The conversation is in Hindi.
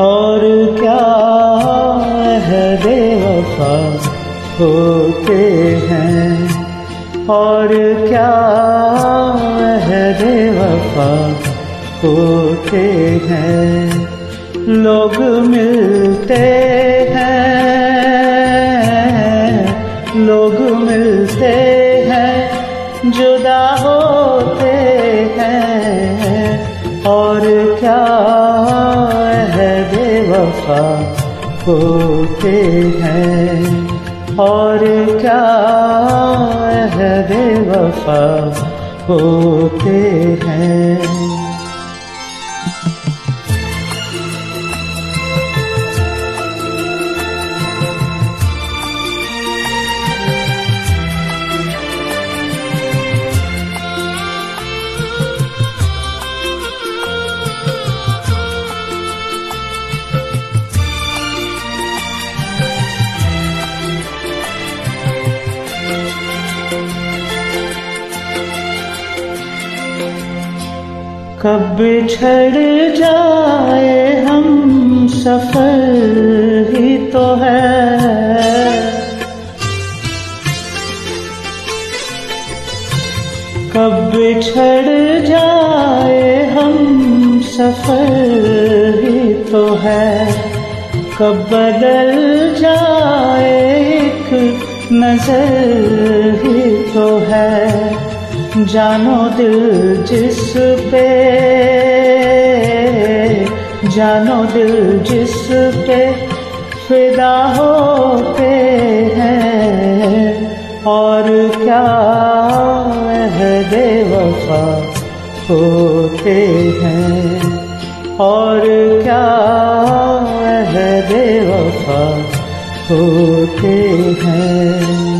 और क्या है बेवफा होते हैं? और क्या है बेवफा होते हैं? लोग मिलते हैं, लोग मिलते हैं जुदा होते हैं। और क्या है बेवफा होते हैं। और क्या है बेवफा होते हैं। कब छड़ जाए हम सफ़र ही तो है। कब छड़ जाए हम सफ़र ही तो है। कब बदल जाए एक नज़र ही तो है। जानो दिल जिस पे, जानो दिल जिस पे फिदा होते हैं। और क्या है बेवफा होते हैं। और होते हैं।